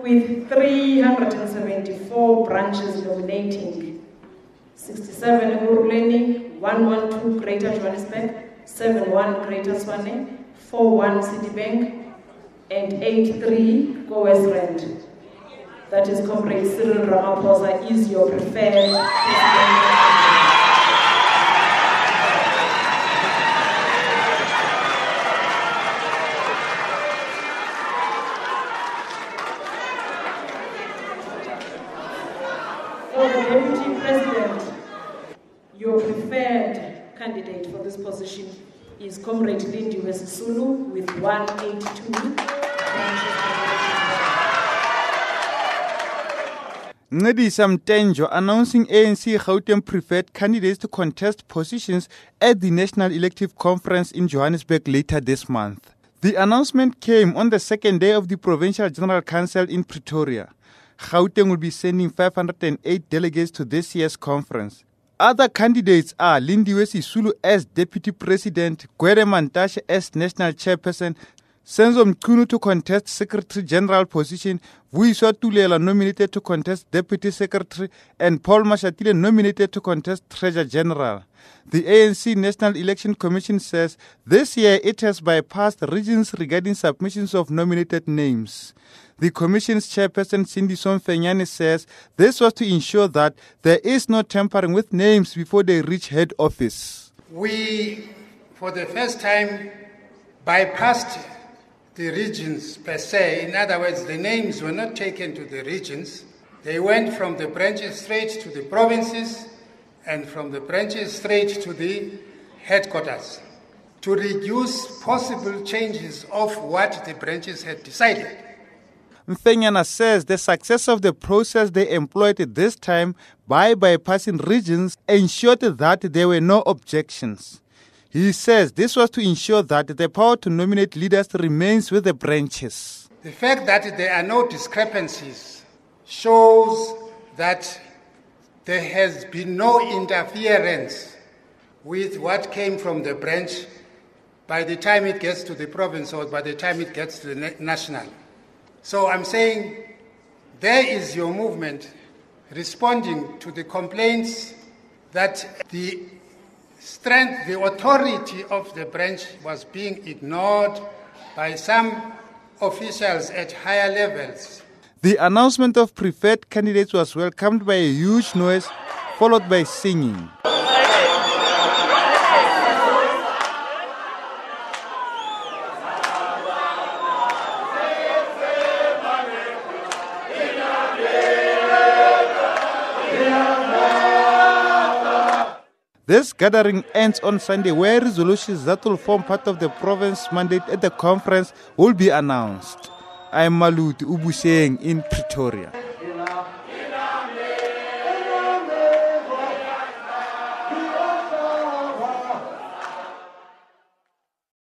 with 374 branches nominating 67 Ekurhuleni, 112 Greater Johannesburg, 71 Greater Tshwane, 41 Sedibeng, and 83 Go West Rand. That is Comrade Cyril Ramaphosa is your preferred. For the Deputy President, your preferred candidate for this position is Comrade Lindiwe Sisulu with 182 branches. Ncedisa Mtenjo announcing ANC Gauteng preferred candidates to contest positions at the National Elective Conference in Johannesburg later this month. The announcement came on the second day of the Provincial General Council in Pretoria. Gauteng will be sending 508 delegates to this year's conference. Other candidates are Lindiwe Sisulu as Deputy President, Gwede Mantashe as National Chairperson, Senzo Mchunu to contest Secretary General position, Vuyiswa Tulela nominated to contest Deputy Secretary, and Paul Mashatile nominated to contest Treasurer General. The ANC National Election Commission says this year it has bypassed regions regarding submissions of nominated names. The Commission's chairperson Sindiso Mfenyana says this was to ensure that there is no tampering with names before they reach head office. We, for the first time, bypassed the regions per se. In other words, the names were not taken to the regions. They went from the branches straight to the provinces and from the branches straight to the headquarters to reduce possible changes of what the branches had decided. Mfenyana says the success of the process they employed this time by bypassing regions ensured that there were no objections. He says this was to ensure that the power to nominate leaders remains with the branches. The fact that there are no discrepancies shows that there has been no interference with what came from the branch by the time it gets to the province or by the time it gets to the national. So I'm saying there is your movement responding to the complaints that the strength, the authority of the branch was being ignored by some officials at higher levels. The announcement of preferred candidates was welcomed by a huge noise, followed by singing. This gathering ends on Sunday, where resolutions that will form part of the province mandate at the conference will be announced. I am Maluti Ubuseng in Pretoria.